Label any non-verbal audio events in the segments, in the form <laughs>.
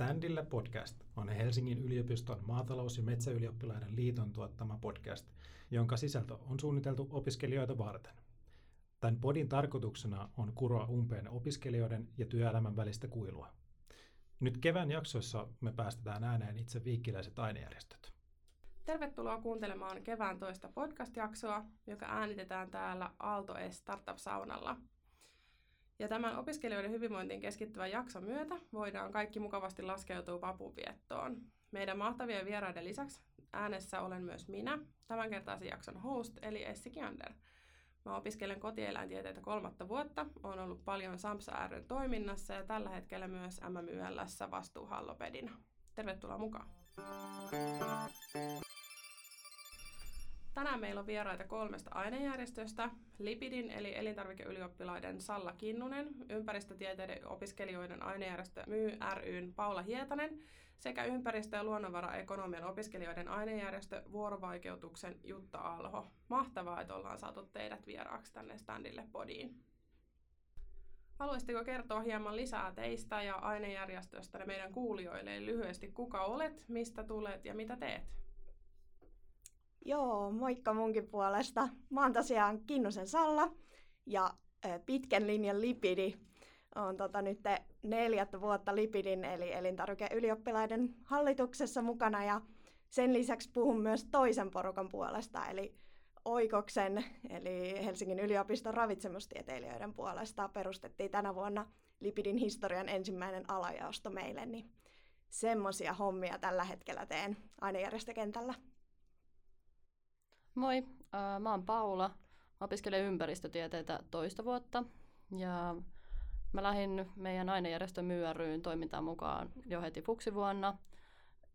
Standille podcast on Helsingin yliopiston maatalous- ja metsäylioppilaiden liiton tuottama podcast, jonka sisältö on suunniteltu opiskelijoita varten. Tämän podin tarkoituksena on kuroa umpeen opiskelijoiden ja työelämän välistä kuilua. Nyt kevään jaksoissa me päästetään ääneen itse viikkiläiset ainejärjestöt. Tervetuloa kuuntelemaan kevään toista podcast-jaksoa, joka äänitetään täällä Aalto S Startup-saunalla – ja tämän opiskelijoiden hyvinvointiin keskittyvän jakson myötä voidaan kaikki mukavasti laskeutua vapuviettoon. Meidän mahtavien vieraiden lisäksi äänessä olen myös minä, tämänkertaisen jakson host, eli Essi Kiander. Mä opiskelen kotieläintieteitä kolmatta vuotta, olen ollut paljon Samsa ryn toiminnassa ja tällä hetkellä myös MMYLssä vastuuhallopedina. Tervetuloa mukaan! Tänään meillä on vieraita kolmesta ainejärjestöstä. Lipidin eli elintarvikeylioppilaiden Salla Kinnunen, ympäristötieteiden opiskelijoiden ainejärjestö MY ryn Paula Hietanen sekä ympäristö- ja luonnonvaraekonomian opiskelijoiden ainejärjestö Vuorovaikeutuksen Jutta Alho. Mahtavaa, että ollaan saatu teidät vieraaksi tänne standille podiin. Haluaisitteko kertoa hieman lisää teistä ja ainejärjestöstä meidän kuulijoille lyhyesti, kuka olet, mistä tulet ja mitä teet? Joo, moikka munkin puolesta. Mä oon tosiaan Kinnusen Salla ja pitkän linjan lipidi. Olen tota nyt neljättä vuotta Lipidin eli elintarvikeylioppilaiden hallituksessa mukana ja sen lisäksi puhun myös toisen porukan puolesta eli Oikoksen eli Helsingin yliopiston ravitsemustieteilijöiden puolesta perustettiin tänä vuonna Lipidin historian ensimmäinen alajaosto meille, niin semmoisia hommia tällä hetkellä teen ainejärjestökentällä. Moi, mä oon Paula. Mä opiskelen ympäristötieteitä toista vuotta ja mä lähdin meidän ainejärjestön myöryyn toimintaan mukaan jo heti fuksivuonna,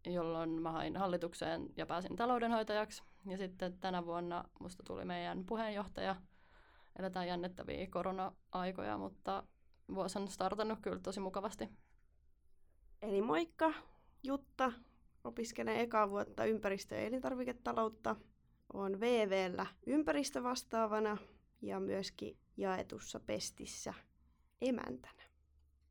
jolloin mä hain hallitukseen ja pääsin taloudenhoitajaksi. Ja sitten tänä vuonna musta tuli meidän puheenjohtaja. Eletään jännittäviä korona-aikoja, mutta vuosi on startannut kyllä tosi mukavasti. Eli moikka, Jutta. Opiskelen eka vuotta ympäristö- ja elintarviketaloutta on VVllä ympäristövastaavana ja myöskin jaetussa pestissä emäntänä.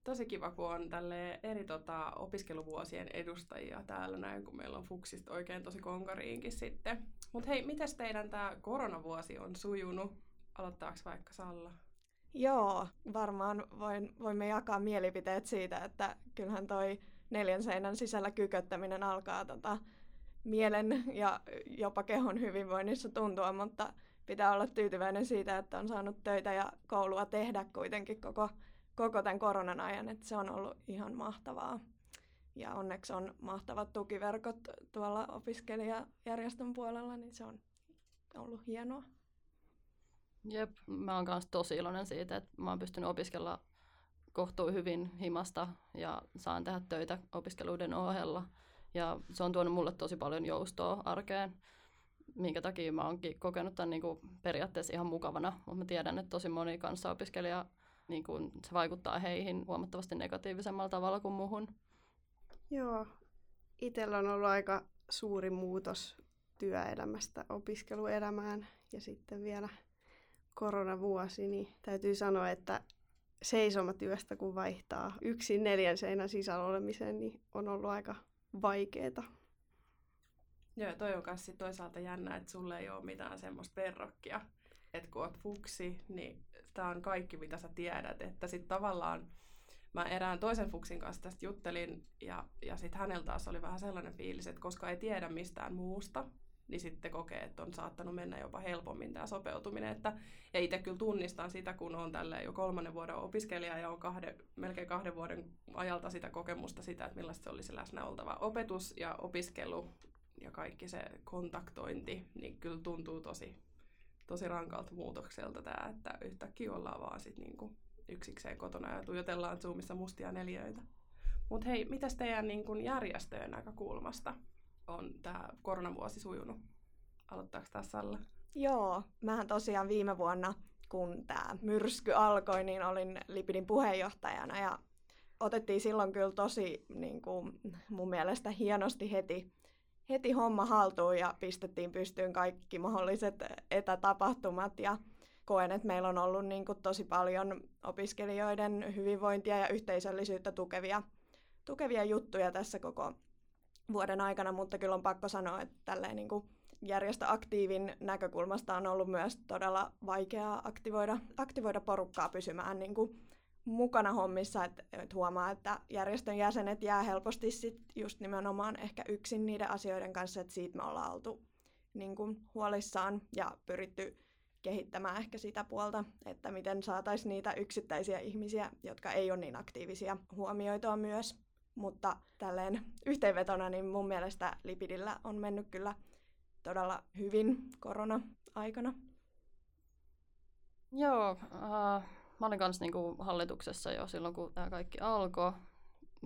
Tosi kiva, kun on tälle eri tota, opiskeluvuosien edustajia täällä näin, kun meillä on Fuksista oikein tosi konkariinkin sitten. Mutta hei, miten teidän tämä koronavuosi on sujunut? Aloittaako vaikka Salla? Joo, varmaan voin, voimme jakaa mielipiteet siitä, että kyllähän toi neljän seinän sisällä kyköttäminen alkaa tota, mielen ja jopa kehon hyvinvoinnissa tuntua, mutta pitää olla tyytyväinen siitä, että on saanut töitä ja koulua tehdä kuitenkin koko, koko tämän koronan ajan, että se on ollut ihan mahtavaa. Ja onneksi on mahtavat tukiverkot tuolla opiskelijajärjestön puolella, niin se on ollut hienoa. Jep, mä oon myös tosi iloinen siitä, että mä oon pystynyt opiskella kohtuu hyvin himasta ja saan tehdä töitä opiskeluiden ohella. Ja se on tuonut mulle tosi paljon joustoa arkeen, minkä takia mä oonkin kokenut tämän niin kuin periaatteessa ihan mukavana. Mutta mä tiedän, että tosi moni kanssaopiskelija, niin kuin se vaikuttaa heihin huomattavasti negatiivisemmalla tavalla kuin muuhun. Joo, itsellä on ollut aika suuri muutos työelämästä opiskeluelämään ja sitten vielä koronavuosi, niin täytyy sanoa, että seisomatyöstä kun vaihtaa yksin neljän seinän sisällä olemiseen, niin on ollut aika vaikeeta. Joo, toi on myös toisaalta jännä, että sulle ei ole mitään semmoista verrokkia. Että kun oot fuksi, niin tämä on kaikki, mitä sä tiedät. Että sitten tavallaan mä erään toisen fuksin kanssa tästä juttelin, ja, ja sitten hänellä taas oli vähän sellainen fiilis, että koska ei tiedä mistään muusta, niin sitten kokee, että on saattanut mennä jopa helpommin tämä sopeutuminen. Että, ja itse kyllä tunnistan sitä, kun on tälle jo kolmannen vuoden opiskelija ja on kahde, melkein kahden vuoden ajalta sitä kokemusta sitä, että millaista se olisi läsnä oltava opetus ja opiskelu ja kaikki se kontaktointi, niin kyllä tuntuu tosi, tosi rankalta muutokselta tämä, että yhtäkkiä ollaan vaan sit niinku yksikseen kotona ja tuijotellaan Zoomissa mustia neljöitä. Mutta hei, mitäs teidän niin kun järjestöjen näkökulmasta? On tämä koronavuosi sujunut? Aloittaako tässä Salla? Joo, mähän tosiaan viime vuonna, kun tämä myrsky alkoi, niin olin Lipidin puheenjohtajana ja otettiin silloin kyllä tosi niin kuin, mun mielestä hienosti heti, heti homma haltuun ja pistettiin pystyyn kaikki mahdolliset etätapahtumat ja koen, että meillä on ollut niin kuin, tosi paljon opiskelijoiden hyvinvointia ja yhteisöllisyyttä tukevia tukevia juttuja tässä koko vuoden aikana, mutta kyllä on pakko sanoa, että tälleen niin kuin järjestöaktiivin näkökulmasta on ollut myös todella vaikeaa aktivoida, aktivoida porukkaa pysymään niin kuin mukana hommissa, että et huomaa, että järjestön jäsenet jää helposti sit just nimenomaan ehkä yksin niiden asioiden kanssa, että siitä me ollaan oltu niin kuin huolissaan ja pyritty kehittämään ehkä sitä puolta, että miten saataisiin niitä yksittäisiä ihmisiä, jotka ei ole niin aktiivisia, huomioitua myös. Mutta tälleen yhteenvetona, niin mun mielestä Lipidillä on mennyt kyllä todella hyvin korona-aikana. Joo, äh, mä olin kanssa niinku hallituksessa jo silloin, kun tämä kaikki alkoi.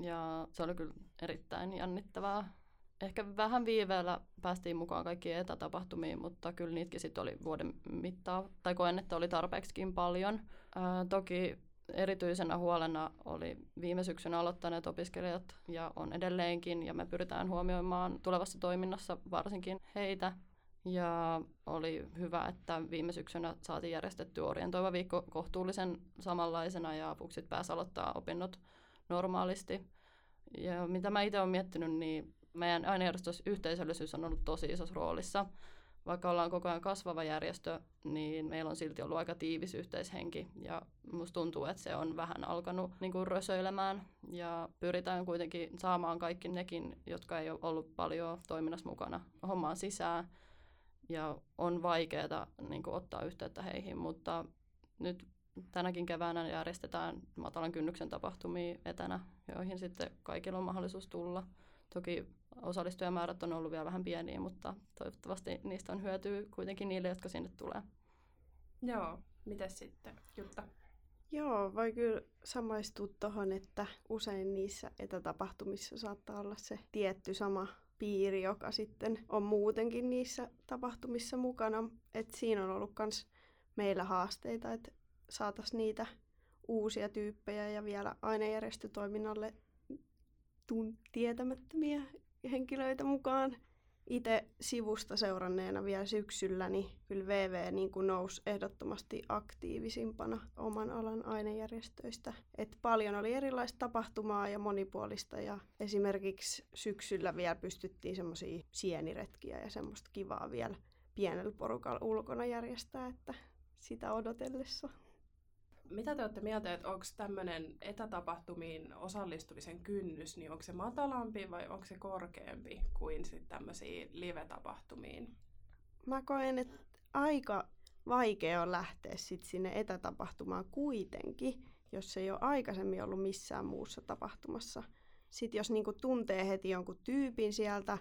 Ja se oli kyllä erittäin jännittävää. Ehkä vähän viiveellä päästiin mukaan kaikkiin etätapahtumiin, mutta kyllä niitäkin sitten oli vuoden mittaa, tai koen, että oli tarpeeksikin paljon. Ää, toki erityisenä huolena oli viime syksynä aloittaneet opiskelijat ja on edelleenkin, ja me pyritään huomioimaan tulevassa toiminnassa varsinkin heitä. Ja oli hyvä, että viime syksynä saatiin järjestetty orientoiva viikko kohtuullisen samanlaisena ja Fuksit pääsi aloittaa opinnot normaalisti. Ja mitä mä itse olen miettinyt, niin meidän ainejärjestössä yhteisöllisyys on ollut tosi isossa roolissa. Vaikka ollaan koko ajan kasvava järjestö, niin meillä on silti ollut aika tiivis yhteishenki. Ja musta tuntuu, että se on vähän alkanut niin kuin rösöilemään. Ja pyritään kuitenkin saamaan kaikki nekin, jotka ei ole ollut paljon toiminnassa mukana hommaan sisään ja on vaikeaa niin kuin, ottaa yhteyttä heihin, mutta nyt tänäkin keväänä järjestetään matalan kynnyksen tapahtumia etänä, joihin sitten kaikilla on mahdollisuus tulla. Toki osallistujamäärät on ollut vielä vähän pieniä, mutta toivottavasti niistä on hyötyä kuitenkin niille, jotka sinne tulee. Joo, miten sitten Jutta? Joo, voi kyllä samaistua tuohon, että usein niissä etätapahtumissa saattaa olla se tietty sama piiri, joka sitten on muutenkin niissä tapahtumissa mukana. Et siinä on ollut myös meillä haasteita, että saataisiin niitä uusia tyyppejä ja vielä ainejärjestötoiminnalle tun- tietämättömiä henkilöitä mukaan itse sivusta seuranneena vielä syksyllä, niin kyllä VV niin kuin nousi ehdottomasti aktiivisimpana oman alan ainejärjestöistä. Et paljon oli erilaista tapahtumaa ja monipuolista ja esimerkiksi syksyllä vielä pystyttiin semmoisia sieniretkiä ja semmoista kivaa vielä pienellä porukalla ulkona järjestää, että sitä odotellessa. Mitä te olette mieltä, että onko tämmöinen etätapahtumiin osallistumisen kynnys, niin onko se matalampi vai onko se korkeampi kuin sitten tämmöisiin live-tapahtumiin? Mä koen, että aika vaikea on lähteä sit sinne etätapahtumaan kuitenkin, jos ei ole aikaisemmin ollut missään muussa tapahtumassa. Sitten jos niinku tuntee heti jonkun tyypin sieltä,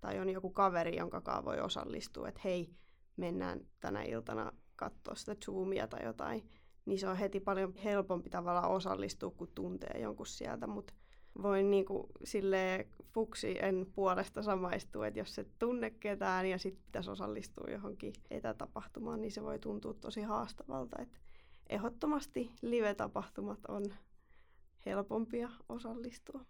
tai on joku kaveri, jonka voi osallistua, että hei, mennään tänä iltana katsoa sitä Zoomia tai jotain, niin se on heti paljon helpompi tavalla osallistua, kun tuntee jonkun sieltä, mutta voin niin kuin sille fuksi en puolesta samaistua, että jos et tunne ketään ja sitten pitäisi osallistua johonkin etätapahtumaan, niin se voi tuntua tosi haastavalta. Et ehdottomasti live-tapahtumat on helpompia osallistua.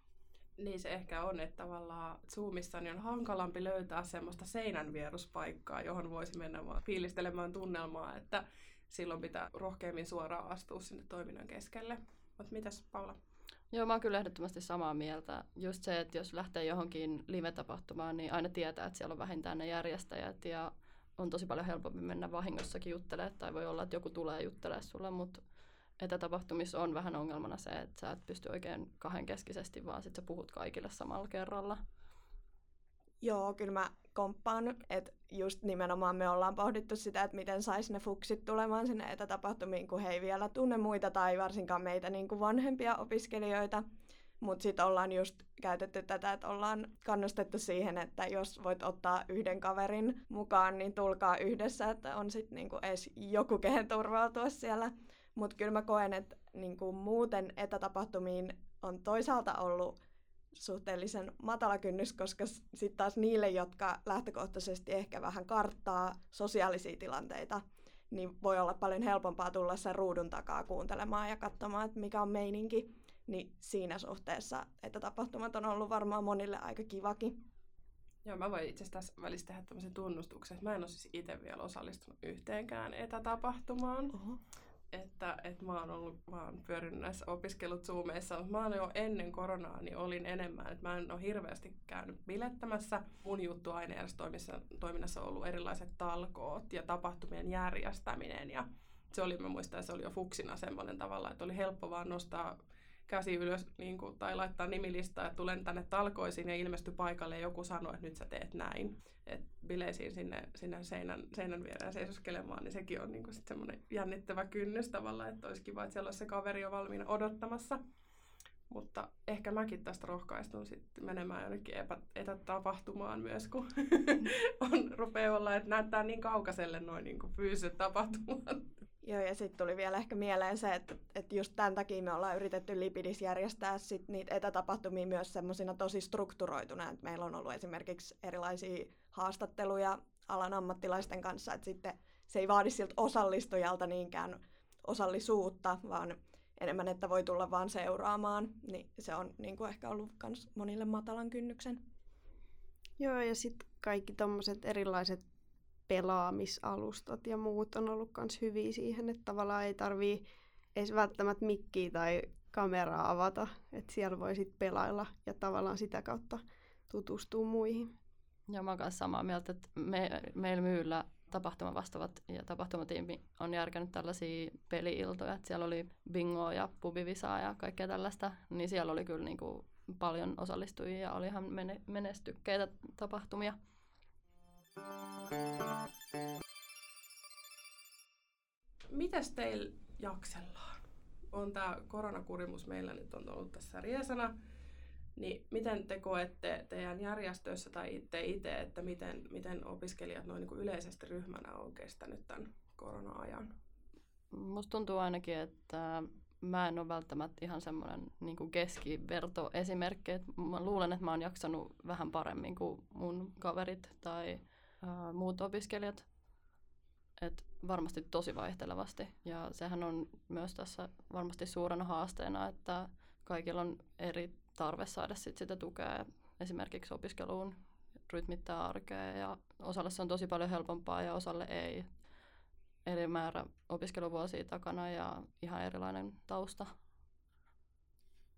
Niin se ehkä on, että tavallaan Zoomissa niin on hankalampi löytää semmoista seinänvieruspaikkaa, johon voisi mennä vaan fiilistelemään tunnelmaa, että silloin pitää rohkeammin suoraan astua sinne toiminnan keskelle. Mutta mitäs Paula? Joo, mä oon kyllä ehdottomasti samaa mieltä. Just se, että jos lähtee johonkin live-tapahtumaan, niin aina tietää, että siellä on vähintään ne järjestäjät ja on tosi paljon helpompi mennä vahingossakin juttelemaan tai voi olla, että joku tulee juttelemaan sulle, mutta etätapahtumissa on vähän ongelmana se, että sä et pysty oikein kahdenkeskisesti, vaan sit sä puhut kaikille samalla kerralla. Joo, kyllä mä komppaan, että just nimenomaan me ollaan pohdittu sitä, että miten saisi ne fuksit tulemaan sinne etätapahtumiin, kun he ei vielä tunne muita tai varsinkaan meitä niin kuin vanhempia opiskelijoita. Mutta sitten ollaan just käytetty tätä, että ollaan kannustettu siihen, että jos voit ottaa yhden kaverin mukaan, niin tulkaa yhdessä, että on sitten niinku edes joku, kehen turvautua siellä. Mutta kyllä mä koen, että niinku muuten etätapahtumiin on toisaalta ollut suhteellisen matala kynnys, koska sitten taas niille, jotka lähtökohtaisesti ehkä vähän karttaa sosiaalisia tilanteita, niin voi olla paljon helpompaa tulla sen ruudun takaa kuuntelemaan ja katsomaan, että mikä on meininki. Niin siinä suhteessa, että tapahtumat on ollut varmaan monille aika kivakin. Joo, mä voin itse asiassa tässä välissä tehdä tämmöisen tunnustuksen, että mä en ole siis itse vielä osallistunut yhteenkään etätapahtumaan. Oho. Että, että mä oon ollut, oon pyörinyt näissä opiskelut Zoomeissa, mutta mä oon jo ennen koronaa, niin olin enemmän, että mä en ole hirveästi käynyt bilettämässä. Mun juttu ainejärjestötoiminnassa on ollut erilaiset talkoot ja tapahtumien järjestäminen ja se oli, mä muistan, se oli jo fuksina semmoinen tavalla, että oli helppo vaan nostaa käsi ylös niin kuin, tai laittaa nimilistaa, että tulen tänne talkoisiin ja ilmesty paikalle ja joku sanoi, että nyt sä teet näin. Et bileisiin sinne, sinne seinän, seinän viereen seisoskelemaan, niin sekin on niin kuin, sit semmoinen jännittävä kynnys tavallaan, että olisi kiva, että siellä olisi se kaveri jo valmiina odottamassa. Mutta ehkä mäkin tästä rohkaistun sitten menemään jonnekin etätapahtumaan myös, kun <laughs> on, rupeaa olla, että näyttää niin kaukaiselle noin niin fyysiset tapahtumat. Joo, ja sitten tuli vielä ehkä mieleen se, että, että just tämän takia me ollaan yritetty Lipidis järjestää sit niitä etätapahtumia myös semmoisina tosi strukturoituna, että meillä on ollut esimerkiksi erilaisia haastatteluja alan ammattilaisten kanssa, että sitten se ei vaadi siltä osallistujalta niinkään osallisuutta, vaan enemmän, että voi tulla vaan seuraamaan, niin se on niin kuin ehkä ollut myös monille matalan kynnyksen. Joo, ja sitten kaikki tuommoiset erilaiset pelaamisalustat ja muut on ollut myös hyviä siihen, että tavallaan ei tarvii edes välttämättä mikkiä tai kameraa avata, että siellä voi sitten pelailla ja tavallaan sitä kautta tutustua muihin. Ja mä oon samaa mieltä, että me, meillä myyllä tapahtuma vastaavat ja tapahtumatiimi on järkännyt tällaisia peliiltoja, että siellä oli bingoa ja pubivisaa ja kaikkea tällaista, niin siellä oli kyllä niin kuin paljon osallistujia ja oli ihan menestykkeitä tapahtumia. Mitäs teillä jaksellaan? On tämä koronakurimus meillä nyt on ollut tässä riesana. Niin miten te koette teidän järjestöissä tai itse itse, että miten, miten opiskelijat noin niin yleisesti ryhmänä on kestänyt tämän korona-ajan? Musta tuntuu ainakin, että mä en ole välttämättä ihan semmoinen niin keskiverto esimerkki. mä luulen, että mä oon jaksanut vähän paremmin kuin mun kaverit tai ää, muut opiskelijat. Et varmasti tosi vaihtelevasti. Ja sehän on myös tässä varmasti suurena haasteena, että kaikilla on eri tarve saada sit sitä tukea esimerkiksi opiskeluun, rytmittää arkea ja osalle se on tosi paljon helpompaa ja osalle ei. Eri määrä opiskeluvuosia takana ja ihan erilainen tausta.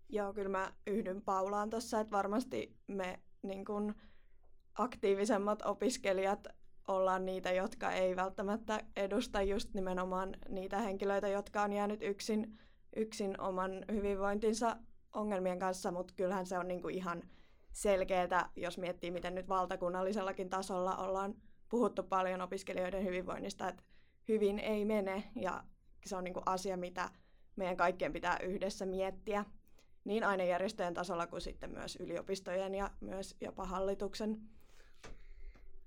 Joo, kyllä mä yhdyn Paulaan tuossa, että varmasti me niin kun, aktiivisemmat opiskelijat ollaan niitä, jotka ei välttämättä edusta just nimenomaan niitä henkilöitä, jotka on jäänyt yksin, yksin oman hyvinvointinsa ongelmien kanssa, mutta kyllähän se on niinku ihan selkeää, jos miettii, miten nyt valtakunnallisellakin tasolla ollaan puhuttu paljon opiskelijoiden hyvinvoinnista, että hyvin ei mene ja se on niinku asia, mitä meidän kaikkien pitää yhdessä miettiä niin ainejärjestöjen tasolla kuin sitten myös yliopistojen ja myös jopa hallituksen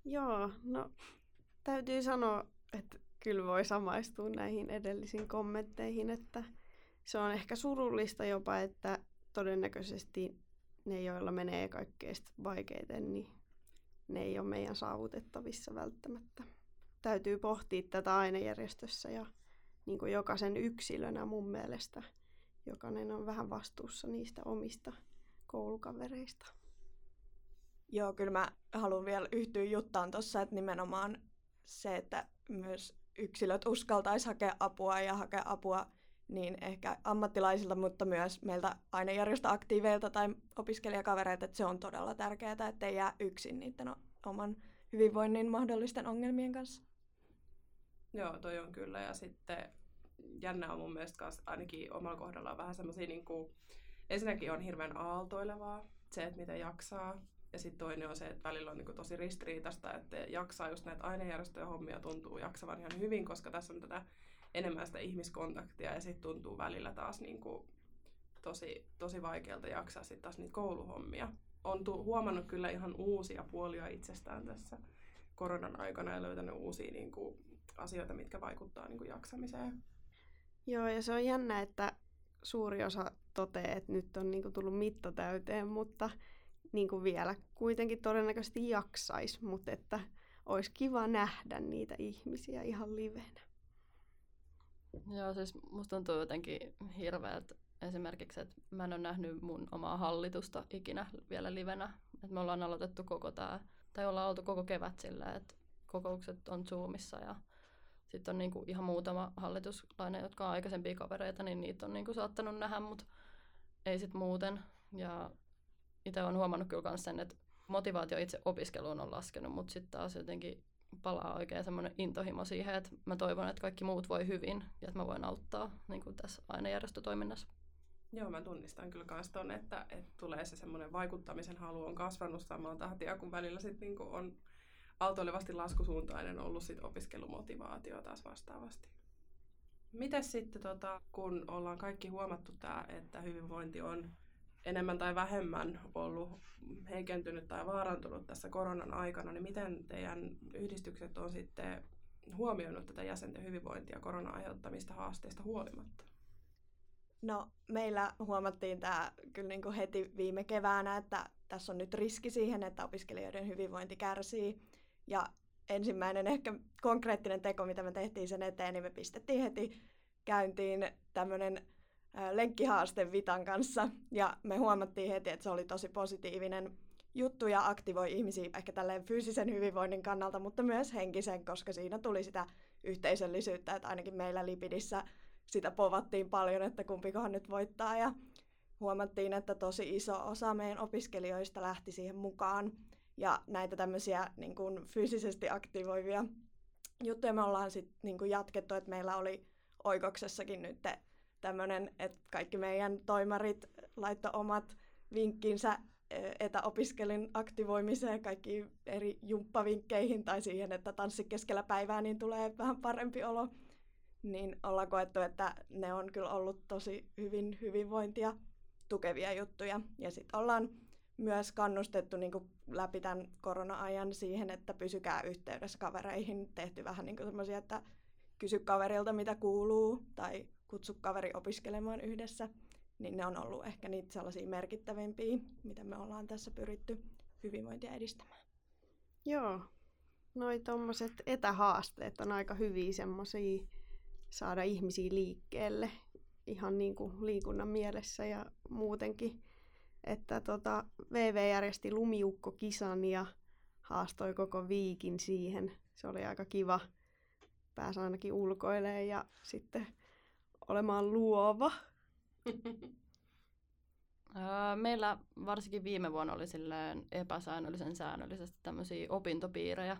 Joo, no täytyy sanoa, että kyllä voi samaistua näihin edellisiin kommentteihin, että se on ehkä surullista jopa, että todennäköisesti ne, joilla menee kaikkein vaikeiten, niin ne ei ole meidän saavutettavissa välttämättä. Täytyy pohtia tätä ainejärjestössä ja niin kuin jokaisen yksilönä mun mielestä jokainen on vähän vastuussa niistä omista koulukavereista. Joo, kyllä mä haluan vielä yhtyä juttaan tuossa, että nimenomaan se, että myös yksilöt uskaltaisi hakea apua ja hakea apua niin ehkä ammattilaisilta, mutta myös meiltä ainejärjestöaktiiveilta tai opiskelijakavereilta, että se on todella tärkeää, että ei jää yksin niiden oman hyvinvoinnin mahdollisten ongelmien kanssa. Joo, toi on kyllä. Ja sitten jännä on mun mielestä kanssa, ainakin omalla kohdalla vähän semmoisia, niin kuin, ensinnäkin on hirveän aaltoilevaa se, että miten jaksaa. Ja sitten toinen on se, että välillä on niin tosi ristiriitasta, että jaksaa just näitä ainejärjestöjen hommia tuntuu jaksavan ihan hyvin, koska tässä on tätä enemmän sitä ihmiskontaktia ja sitten tuntuu välillä taas niin kuin tosi, tosi vaikealta jaksaa sitten taas niitä kouluhommia. On tu- huomannut kyllä ihan uusia puolia itsestään tässä koronan aikana ja löytänyt uusia niin kuin, asioita, mitkä vaikuttaa niin kuin, jaksamiseen. Joo, ja se on jännä, että suuri osa toteaa, että nyt on niin kuin, tullut mitta täyteen, mutta niin kuin vielä kuitenkin todennäköisesti jaksaisi, mutta että olisi kiva nähdä niitä ihmisiä ihan livenä. Joo, siis musta tuntuu jotenkin hirveältä esimerkiksi, että mä en ole nähnyt mun omaa hallitusta ikinä vielä livenä. Että me ollaan aloitettu koko tämä, tai ollaan oltu koko kevät sillä, että kokoukset on Zoomissa ja Sitten on niin kuin ihan muutama hallituslainen, jotka on aikaisempia kavereita, niin niitä on niin kuin saattanut nähdä, mutta ei sitten muuten. Ja itse olen huomannut kyllä myös sen, että motivaatio itse opiskeluun on laskenut, mutta sitten taas jotenkin palaa oikein semmoinen intohimo siihen, että mä toivon, että kaikki muut voi hyvin ja että mä voin auttaa niin kuin tässä ainejärjestötoiminnassa. Joo, mä tunnistan kyllä myös ton, että, että tulee se semmoinen vaikuttamisen halu on kasvanut samaan tahtia, kun välillä sitten niinku on autoilevasti laskusuuntainen ollut sit opiskelumotivaatio taas vastaavasti. Miten sitten, tota, kun ollaan kaikki huomattu tämä, että hyvinvointi on enemmän tai vähemmän ollut heikentynyt tai vaarantunut tässä koronan aikana, niin miten teidän yhdistykset on sitten huomioinut tätä jäsenten hyvinvointia koronan aiheuttamista haasteista huolimatta? No meillä huomattiin tämä kyllä niin kuin heti viime keväänä, että tässä on nyt riski siihen, että opiskelijoiden hyvinvointi kärsii. Ja ensimmäinen ehkä konkreettinen teko, mitä me tehtiin sen eteen, niin me pistettiin heti käyntiin tämmöinen lenkkihaaste Vitan kanssa. Ja me huomattiin heti, että se oli tosi positiivinen juttu ja aktivoi ihmisiä ehkä tälleen fyysisen hyvinvoinnin kannalta, mutta myös henkisen, koska siinä tuli sitä yhteisöllisyyttä, että ainakin meillä Lipidissä sitä povattiin paljon, että kumpikohan nyt voittaa ja huomattiin, että tosi iso osa meidän opiskelijoista lähti siihen mukaan ja näitä tämmöisiä niin kuin fyysisesti aktivoivia juttuja me ollaan sitten niin jatkettu, että meillä oli Oikoksessakin nyt tämmöinen, että kaikki meidän toimarit laittoi omat vinkkinsä e, etäopiskelin aktivoimiseen, kaikki eri jumppavinkkeihin tai siihen, että tanssi keskellä päivää, niin tulee vähän parempi olo. Niin ollaan koettu, että ne on kyllä ollut tosi hyvin hyvinvointia tukevia juttuja. Ja sitten ollaan myös kannustettu niin läpi tämän korona-ajan siihen, että pysykää yhteydessä kavereihin. Tehty vähän niin semmoisia, että kysy kaverilta mitä kuuluu tai kutsu kaveri opiskelemaan yhdessä. Niin ne on ollut ehkä niitä sellaisia merkittävimpiä, mitä me ollaan tässä pyritty hyvinvointia edistämään. Joo, noi tommoset etähaasteet on aika hyviä semmoisia saada ihmisiä liikkeelle ihan niin kuin liikunnan mielessä ja muutenkin että tota, VV järjesti lumiukko-kisan ja haastoi koko viikin siihen. Se oli aika kiva. Pääsi ainakin ulkoilemaan ja sitten olemaan luova. <laughs> Meillä varsinkin viime vuonna oli silleen epäsäännöllisen säännöllisesti tämmöisiä opintopiirejä,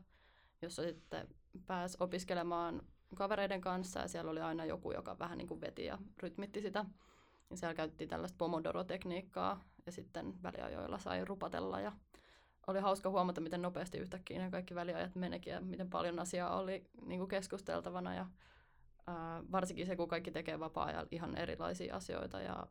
jossa sitten pääsi opiskelemaan kavereiden kanssa ja siellä oli aina joku, joka vähän niin kuin veti ja rytmitti sitä. Ja siellä käytettiin tällaista pomodoro-tekniikkaa, ja sitten väliajoilla sai rupatella ja oli hauska huomata, miten nopeasti yhtäkkiä ne kaikki väliajat menikin ja miten paljon asiaa oli niin kuin keskusteltavana ja varsinkin se, kun kaikki tekee vapaa-ajalla ihan erilaisia asioita ja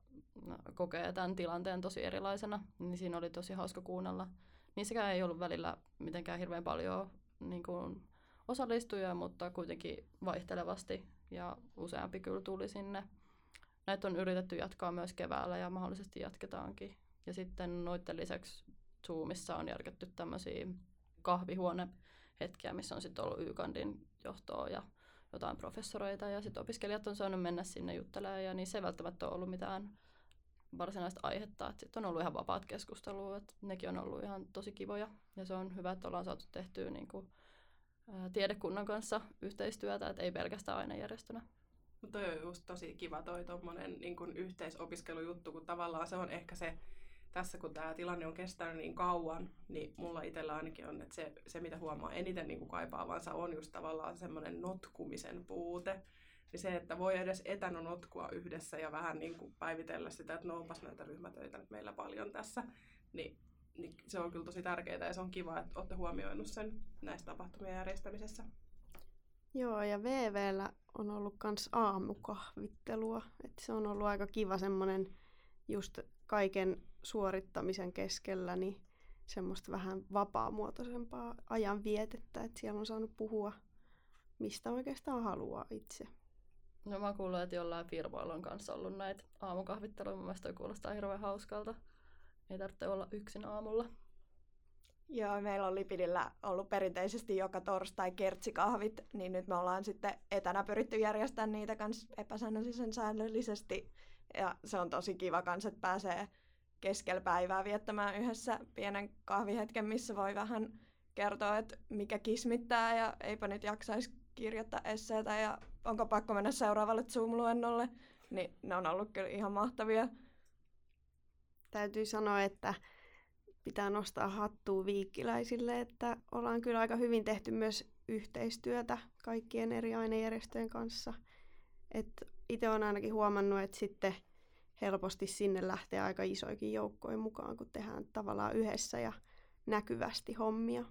kokee tämän tilanteen tosi erilaisena, niin siinä oli tosi hauska kuunnella. Niissäkään ei ollut välillä mitenkään hirveän paljon niin kuin osallistujia, mutta kuitenkin vaihtelevasti ja useampi kyllä tuli sinne. Näitä on yritetty jatkaa myös keväällä ja mahdollisesti jatketaankin. Ja sitten noiden lisäksi Zoomissa on järketty tämmöisiä kahvihuonehetkiä, missä on sitten ollut YKandin johtoa ja jotain professoreita ja sitten opiskelijat on saanut mennä sinne juttelemaan ja niissä ei välttämättä ole ollut mitään varsinaista aihetta. Sitten on ollut ihan vapaat keskustelua, että nekin on ollut ihan tosi kivoja ja se on hyvä, että ollaan saatu tehtyä niin kuin, ää, tiedekunnan kanssa yhteistyötä, että ei pelkästään ainejärjestönä. Mutta toi on just tosi kiva toi tommonen niin yhteisopiskelujuttu, kun tavallaan se on ehkä se, tässä kun tämä tilanne on kestänyt niin kauan, niin mulla itsellä ainakin on, että se, se mitä huomaa eniten niin kaipaavansa on just tavallaan semmoinen notkumisen puute. Niin se, että voi edes etänä notkua yhdessä ja vähän niin kuin päivitellä sitä, että no onpas näitä ryhmätöitä nyt meillä paljon tässä, niin, niin se on kyllä tosi tärkeää ja se on kiva, että olette huomioinut sen näissä tapahtumien järjestämisessä. Joo, ja VVllä on ollut myös aamukahvittelua. Et se on ollut aika kiva semmoinen just kaiken suorittamisen keskellä, niin semmoista vähän vapaamuotoisempaa ajanvietettä, että siellä on saanut puhua mistä oikeastaan haluaa itse. No mä kuullut, että jollain firmoilla on kanssa ollut näitä aamukahvitteluja. Mun mielestä toi kuulostaa hirveän hauskalta. Ei tarvitse olla yksin aamulla. Joo, meillä on Lipidillä ollut perinteisesti joka torstai kertsikahvit, niin nyt me ollaan sitten etänä pyritty järjestämään niitä kans epäsäännöllisen säännöllisesti. Ja se on tosi kiva kans, että pääsee keskellä päivää viettämään yhdessä pienen kahvihetken, missä voi vähän kertoa, että mikä kismittää ja eipä nyt jaksaisi kirjoittaa esseitä ja onko pakko mennä seuraavalle Zoom-luennolle, niin ne on ollut kyllä ihan mahtavia. Täytyy sanoa, että pitää nostaa hattua viikkiläisille, että ollaan kyllä aika hyvin tehty myös yhteistyötä kaikkien eri ainejärjestöjen kanssa. Itse olen ainakin huomannut, että sitten helposti sinne lähtee aika isoikin joukkoja mukaan, kun tehdään tavallaan yhdessä ja näkyvästi hommia.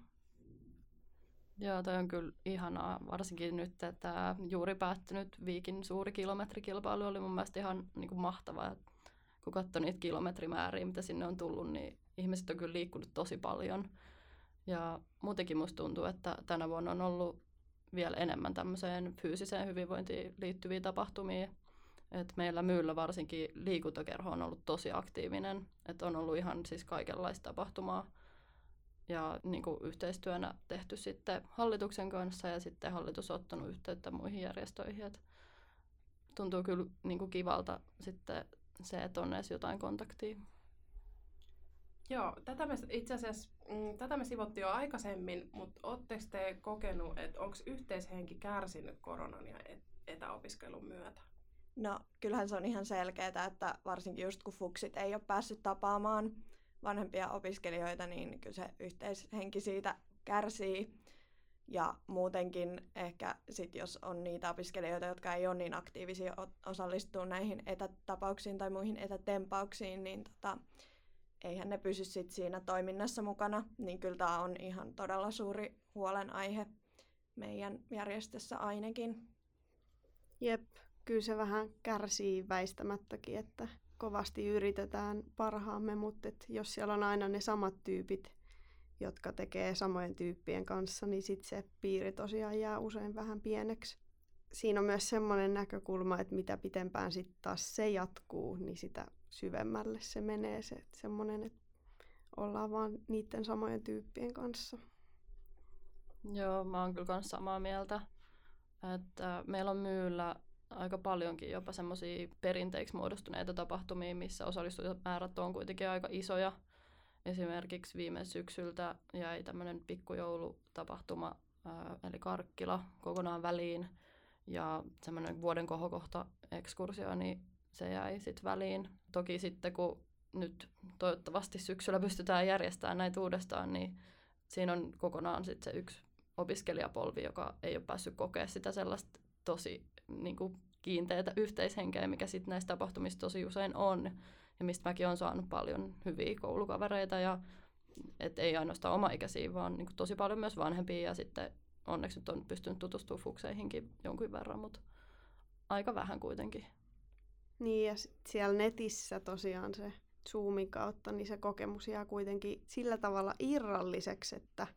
Joo, toi on kyllä ihanaa, varsinkin nyt, että juuri päättynyt Viikin suuri kilometrikilpailu oli mun mielestä ihan niin kuin mahtavaa. Kun katsoi niitä kilometrimääriä, mitä sinne on tullut, niin ihmiset on kyllä liikkunut tosi paljon. Ja muutenkin musta tuntuu, että tänä vuonna on ollut vielä enemmän tämmöiseen fyysiseen hyvinvointiin liittyviä tapahtumia. Et meillä myyllä varsinkin liikuntakerho on ollut tosi aktiivinen. Et on ollut ihan siis kaikenlaista tapahtumaa ja niin kuin yhteistyönä tehty sitten hallituksen kanssa ja sitten hallitus ottanut yhteyttä muihin järjestöihin. Et tuntuu kyllä niin kuin kivalta sitten se, että on edes jotain kontaktia. Joo, tätä me itse asiassa mm, tätä me sivottiin jo aikaisemmin, mutta oletteko te kokenut, että onko yhteishenki kärsinyt koronan ja etäopiskelun myötä? No kyllähän se on ihan selkeää, että varsinkin just kun fuksit ei ole päässyt tapaamaan vanhempia opiskelijoita, niin kyllä se yhteishenki siitä kärsii. Ja muutenkin ehkä sit jos on niitä opiskelijoita, jotka ei ole niin aktiivisia osallistua näihin etätapauksiin tai muihin etätempauksiin, niin tota, eihän ne pysy sit siinä toiminnassa mukana. Niin kyllä tämä on ihan todella suuri huolenaihe meidän järjestössä ainakin. Jep, kyllä se vähän kärsii väistämättäkin, että kovasti yritetään parhaamme, mutta et jos siellä on aina ne samat tyypit, jotka tekee samojen tyyppien kanssa, niin sitten se piiri tosiaan jää usein vähän pieneksi. Siinä on myös semmoinen näkökulma, että mitä pitempään sitten taas se jatkuu, niin sitä syvemmälle se menee se että semmoinen, että ollaan vaan niiden samojen tyyppien kanssa. Joo, mä oon kyllä kans samaa mieltä. Että meillä on myyllä aika paljonkin jopa semmoisia perinteiksi muodostuneita tapahtumia, missä osallistujamäärät on kuitenkin aika isoja. Esimerkiksi viime syksyltä jäi tämmöinen pikkujoulutapahtuma, eli Karkkila kokonaan väliin. Ja semmoinen vuoden kohokohta ekskursio, niin se jäi sitten väliin. Toki sitten kun nyt toivottavasti syksyllä pystytään järjestämään näitä uudestaan, niin siinä on kokonaan sitten se yksi opiskelijapolvi, joka ei ole päässyt kokea sitä sellaista tosi niin kuin kiinteätä yhteishenkeä, mikä sitten näistä tapahtumista tosi usein on. Ja mistä mäkin olen saanut paljon hyviä koulukavereita ja et ei ainoastaan oma-ikäisiä, vaan niin kuin tosi paljon myös vanhempia ja sitten onneksi nyt on pystynyt tutustumaan fukseihinkin jonkun verran, mutta aika vähän kuitenkin. Niin ja siellä netissä tosiaan se Zoomin kautta, niin se kokemus jää kuitenkin sillä tavalla irralliseksi, että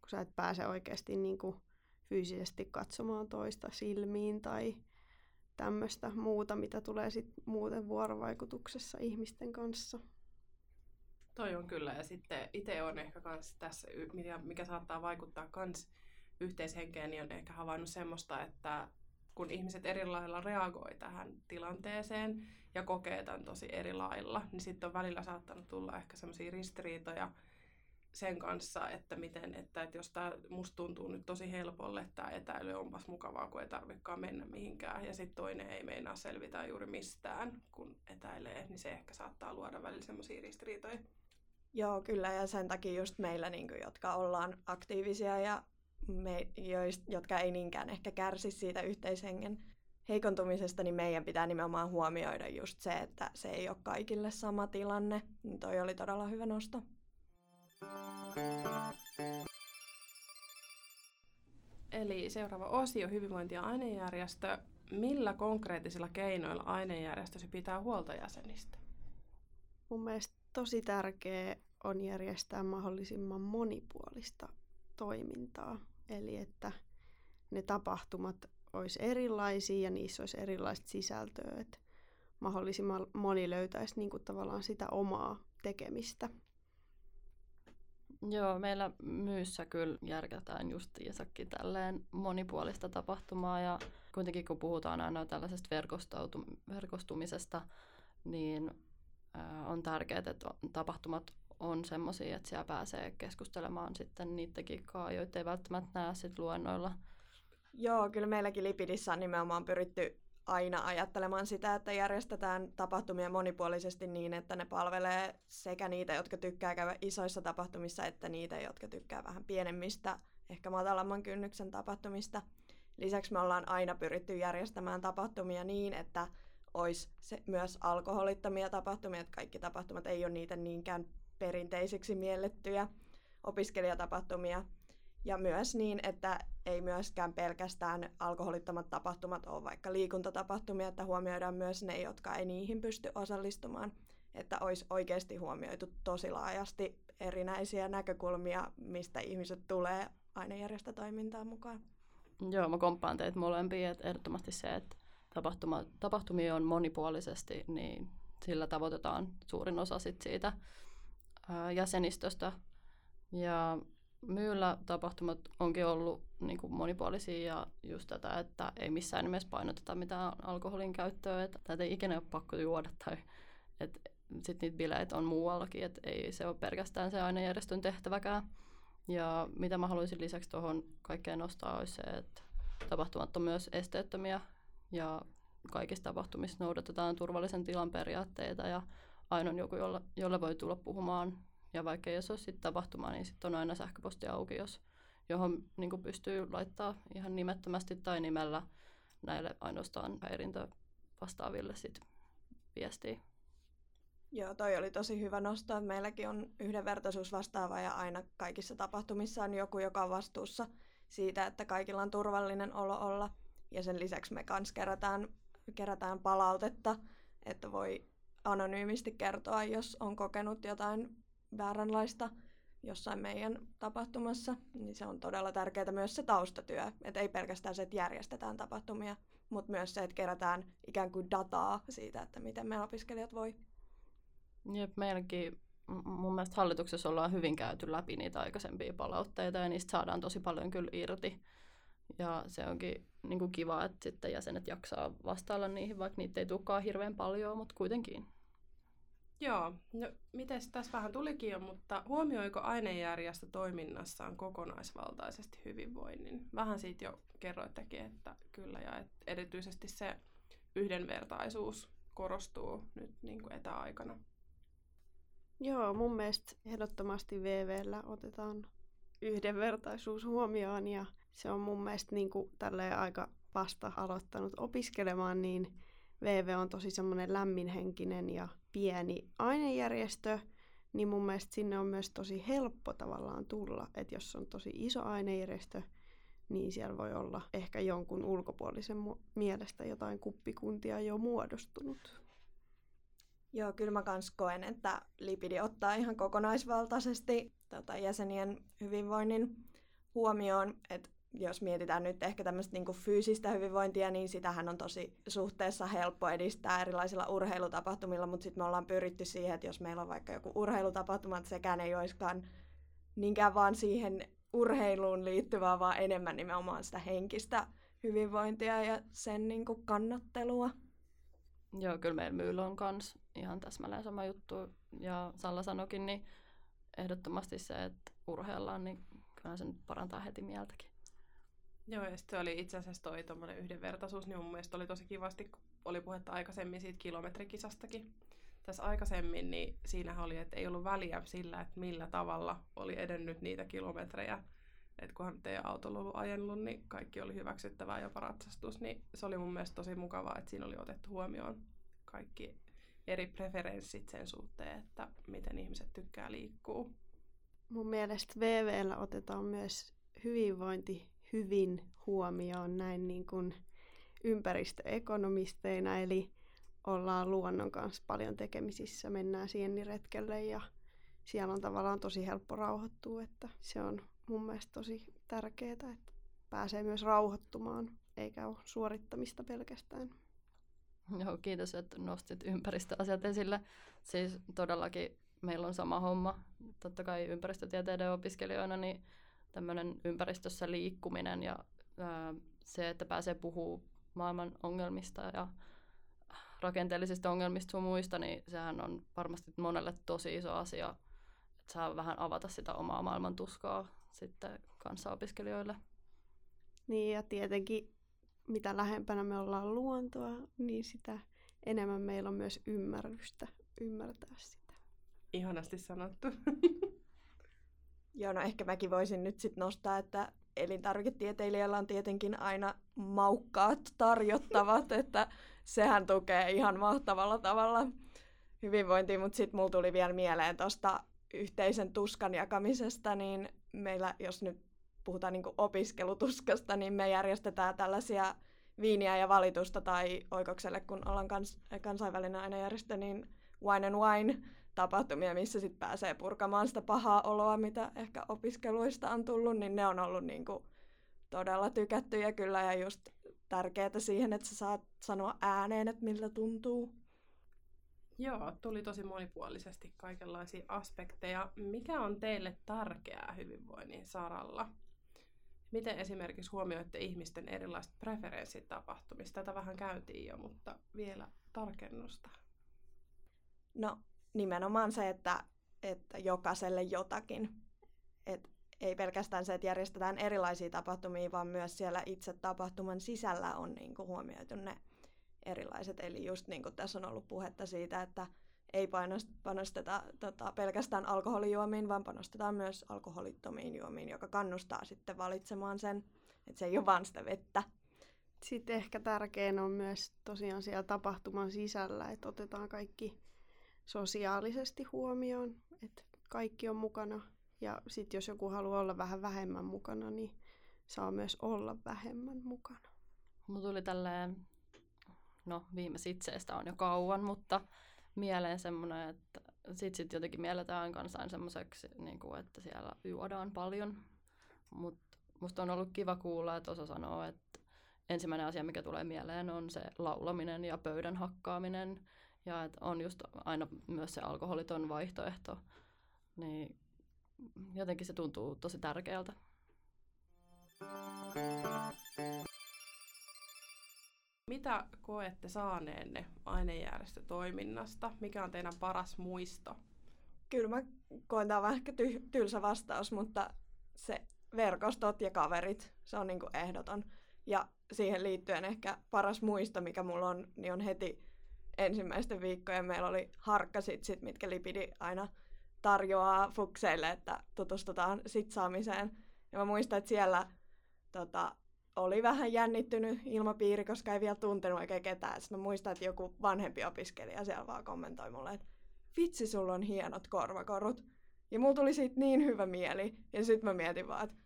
kun sä et pääse oikeasti niin kuin fyysisesti katsomaan toista silmiin tai tämmöistä muuta, mitä tulee sitten muuten vuorovaikutuksessa ihmisten kanssa. Toi on kyllä, ja sitten itse on ehkä kans tässä, mikä, mikä saattaa vaikuttaa kans yhteishenkeen, niin on ehkä havainnut semmoista, että kun ihmiset eri lailla reagoi tähän tilanteeseen ja kokee tämän tosi eri lailla, niin sitten on välillä saattanut tulla ehkä semmoisia ristiriitoja, sen kanssa, että miten, että, että jos tämä musta tuntuu nyt tosi helpolle, että tämä etäily onpas mukavaa, kun ei tarvikaan mennä mihinkään, ja sitten toinen ei meinaa selvitä juuri mistään, kun etäilee, niin se ehkä saattaa luoda välillä semmoisia ristiriitoja. Joo, kyllä, ja sen takia just meillä, niin kuin, jotka ollaan aktiivisia ja me, jotka ei niinkään ehkä kärsi siitä yhteishengen heikontumisesta, niin meidän pitää nimenomaan huomioida just se, että se ei ole kaikille sama tilanne. Niin toi oli todella hyvä nosto. Eli seuraava osio, hyvinvointi- ja ainejärjestö. Millä konkreettisilla keinoilla ainejärjestösi pitää huolta jäsenistä? Mun mielestä tosi tärkeää on järjestää mahdollisimman monipuolista toimintaa. Eli että ne tapahtumat olisi erilaisia ja niissä olisi erilaista sisältöä. Että mahdollisimman moni löytäisi niin kuin tavallaan sitä omaa tekemistä. Joo, meillä myyssä kyllä järkätään justiinsakin tälleen monipuolista tapahtumaa ja kuitenkin kun puhutaan aina tällaisesta verkostumisesta, niin on tärkeää, että tapahtumat on semmoisia, että siellä pääsee keskustelemaan sitten niidenkin kanssa, joita ei välttämättä näe sit luennoilla. Joo, kyllä meilläkin Lipidissä on nimenomaan pyritty aina ajattelemaan sitä, että järjestetään tapahtumia monipuolisesti niin, että ne palvelee sekä niitä, jotka tykkää käydä isoissa tapahtumissa, että niitä, jotka tykkää vähän pienemmistä, ehkä matalamman kynnyksen tapahtumista. Lisäksi me ollaan aina pyritty järjestämään tapahtumia niin, että olisi se myös alkoholittomia tapahtumia, että kaikki tapahtumat ei ole niitä niinkään perinteisiksi miellettyjä opiskelijatapahtumia. Ja myös niin, että ei myöskään pelkästään alkoholittomat tapahtumat ole vaikka liikuntatapahtumia, että huomioidaan myös ne, jotka ei niihin pysty osallistumaan. Että olisi oikeasti huomioitu tosi laajasti erinäisiä näkökulmia, mistä ihmiset tulee ainejärjestötoimintaan mukaan. Joo, mä komppaan teitä molempia, että ehdottomasti se, että tapahtuma, tapahtumia on monipuolisesti, niin sillä tavoitetaan suurin osa sit siitä ää, jäsenistöstä. Ja myyllä tapahtumat onkin ollut niin kuin monipuolisia ja just tätä, että ei missään nimessä painoteta mitään alkoholin käyttöä, että tätä ei ikinä ole pakko juoda tai että sitten niitä bileitä on muuallakin, että ei se ole pelkästään se ainejärjestön tehtäväkään. Ja mitä mä haluaisin lisäksi tuohon kaikkeen nostaa olisi se, että tapahtumat on myös esteettömiä ja kaikissa tapahtumissa noudatetaan turvallisen tilan periaatteita ja aina on joku, jolle voi tulla puhumaan. Ja vaikka jos olisi sitten tapahtuma, niin sitten on aina sähköposti auki, jos, johon niin pystyy laittaa ihan nimettömästi tai nimellä näille ainoastaan häirintö vastaaville sit viestiä. Joo, toi oli tosi hyvä nosto. Meilläkin on yhdenvertaisuus vastaava ja aina kaikissa tapahtumissa on joku, joka on vastuussa siitä, että kaikilla on turvallinen olo olla. Ja sen lisäksi me kanssa kerätään, kerätään palautetta, että voi anonyymisti kertoa, jos on kokenut jotain vääränlaista jossain meidän tapahtumassa, niin se on todella tärkeää myös se taustatyö. Että ei pelkästään se, että järjestetään tapahtumia, mutta myös se, että kerätään ikään kuin dataa siitä, että miten me opiskelijat voi. Jep, meilläkin mun mielestä hallituksessa ollaan hyvin käyty läpi niitä aikaisempia palautteita ja niistä saadaan tosi paljon kyllä irti. Ja se onkin niin kuin kiva, että sitten jäsenet jaksaa vastailla niihin, vaikka niitä ei tulekaan hirveän paljon, mutta kuitenkin. Joo, no miten tässä vähän tulikin jo, mutta huomioiko ainejärjestö toiminnassaan kokonaisvaltaisesti hyvinvoinnin? Vähän siitä jo kerroittekin, että kyllä, ja et erityisesti se yhdenvertaisuus korostuu nyt niin kuin etäaikana. Joo, mun mielestä ehdottomasti VVllä otetaan yhdenvertaisuus huomioon ja se on mun mielestä niin kuin aika vasta aloittanut opiskelemaan, niin VV on tosi semmoinen lämminhenkinen ja pieni ainejärjestö, niin mun mielestä sinne on myös tosi helppo tavallaan tulla. Että jos on tosi iso ainejärjestö, niin siellä voi olla ehkä jonkun ulkopuolisen mielestä jotain kuppikuntia jo muodostunut. Joo, kyllä mä kans koen, että lipidi ottaa ihan kokonaisvaltaisesti tota, jäsenien hyvinvoinnin huomioon. Et jos mietitään nyt ehkä tämmöistä niin fyysistä hyvinvointia, niin sitähän on tosi suhteessa helppo edistää erilaisilla urheilutapahtumilla, mutta sitten me ollaan pyritty siihen, että jos meillä on vaikka joku urheilutapahtuma, että sekään ei olisikaan niinkään vaan siihen urheiluun liittyvää, vaan enemmän nimenomaan sitä henkistä hyvinvointia ja sen niin kuin kannattelua. Joo, kyllä meillä myyllä on kans ihan täsmälleen sama juttu. Ja Salla sanokin, niin ehdottomasti se, että urheillaan, niin kyllä se nyt parantaa heti mieltäkin. Joo, ja sitten oli itse asiassa toi tuommoinen yhdenvertaisuus, niin mun mielestä oli tosi kivasti, kun oli puhetta aikaisemmin siitä kilometrikisastakin. Tässä aikaisemmin, niin siinähän oli, että ei ollut väliä sillä, että millä tavalla oli edennyt niitä kilometrejä. Että kunhan teidän autolla ollut ajellut, niin kaikki oli hyväksyttävää, jopa ratsastus. Niin se oli mun mielestä tosi mukavaa, että siinä oli otettu huomioon kaikki eri preferenssit sen suhteen, että miten ihmiset tykkää liikkuu. Mun mielestä VVllä otetaan myös hyvinvointi hyvin huomioon näin niin kuin ympäristöekonomisteina, eli ollaan luonnon kanssa paljon tekemisissä, mennään sienniretkelle ja siellä on tavallaan tosi helppo rauhoittua, että se on mun mielestä tosi tärkeää, että pääsee myös rauhoittumaan, eikä ole suorittamista pelkästään. Joo, kiitos, että nostit ympäristöasiat esille. Siis todellakin meillä on sama homma. Totta kai ympäristötieteiden opiskelijoina, niin tämmöinen ympäristössä liikkuminen ja ää, se, että pääsee puhumaan maailman ongelmista ja rakenteellisista ongelmista sun muista, niin sehän on varmasti monelle tosi iso asia, että saa vähän avata sitä omaa maailman tuskaa sitten kanssaopiskelijoille. Niin ja tietenkin mitä lähempänä me ollaan luontoa, niin sitä enemmän meillä on myös ymmärrystä ymmärtää sitä. Ihanasti sanottu. <laughs> Joo, no ehkä mäkin voisin nyt sitten nostaa, että elintarviketieteilijöillä on tietenkin aina maukkaat tarjottavat, <laughs> että sehän tukee ihan mahtavalla tavalla hyvinvointia, mutta sitten mulla tuli vielä mieleen tuosta yhteisen tuskan jakamisesta, niin meillä, jos nyt puhutaan niin opiskelutuskasta, niin me järjestetään tällaisia viiniä ja valitusta tai oikokselle, kun ollaan kans, kansainvälinen ainejärjestö, niin wine and wine tapahtumia, missä sitten pääsee purkamaan sitä pahaa oloa, mitä ehkä opiskeluista on tullut, niin ne on ollut niin kuin todella tykättyjä kyllä ja just tärkeää siihen, että sä saat sanoa ääneen, että miltä tuntuu. Joo, tuli tosi monipuolisesti kaikenlaisia aspekteja. Mikä on teille tärkeää hyvinvoinnin saralla? Miten esimerkiksi huomioitte ihmisten erilaiset preferenssit tapahtumista? Tätä vähän käytiin jo, mutta vielä tarkennusta. No nimenomaan se, että, että jokaiselle jotakin. Et ei pelkästään se, että järjestetään erilaisia tapahtumia, vaan myös siellä itse tapahtuman sisällä on niin kuin huomioitu ne erilaiset. Eli just niin kuin tässä on ollut puhetta siitä, että ei panosteta tota, pelkästään alkoholijuomiin, vaan panostetaan myös alkoholittomiin juomiin, joka kannustaa sitten valitsemaan sen, että se ei ole vain sitä vettä. Sitten ehkä tärkein on myös tosiaan siellä tapahtuman sisällä, että otetaan kaikki sosiaalisesti huomioon, että kaikki on mukana. Ja sitten jos joku haluaa olla vähän vähemmän mukana, niin saa myös olla vähemmän mukana. Mulla tuli tälleen, no viime sitseestä on jo kauan, mutta mieleen semmoinen, että sit, sit jotenkin mielletään kansain semmoiseksi, niin kuin, että siellä juodaan paljon. Mutta musta on ollut kiva kuulla, että osa sanoo, että ensimmäinen asia, mikä tulee mieleen, on se laulaminen ja pöydän hakkaaminen. Ja että on just aina myös se alkoholiton vaihtoehto. Niin jotenkin se tuntuu tosi tärkeältä. Mitä koette saaneenne ainejärjestötoiminnasta? Mikä on teidän paras muisto? Kyllä mä koen tämä vähän ehkä ty- tylsä vastaus, mutta se verkostot ja kaverit, se on niinku ehdoton. Ja siihen liittyen ehkä paras muisto, mikä mulla on, niin on heti ensimmäisten viikkojen meillä oli harkkasitsit, mitkä Lipidi aina tarjoaa fukseille, että tutustutaan sitsaamiseen. Ja mä muistan, että siellä tota, oli vähän jännittynyt ilmapiiri, koska ei vielä tuntenut oikein ketään. Sitten mä muistan, että joku vanhempi opiskelija siellä vaan kommentoi mulle, että vitsi, sulla on hienot korvakorut. Ja mulla tuli siitä niin hyvä mieli. Ja sitten mä mietin vaan, että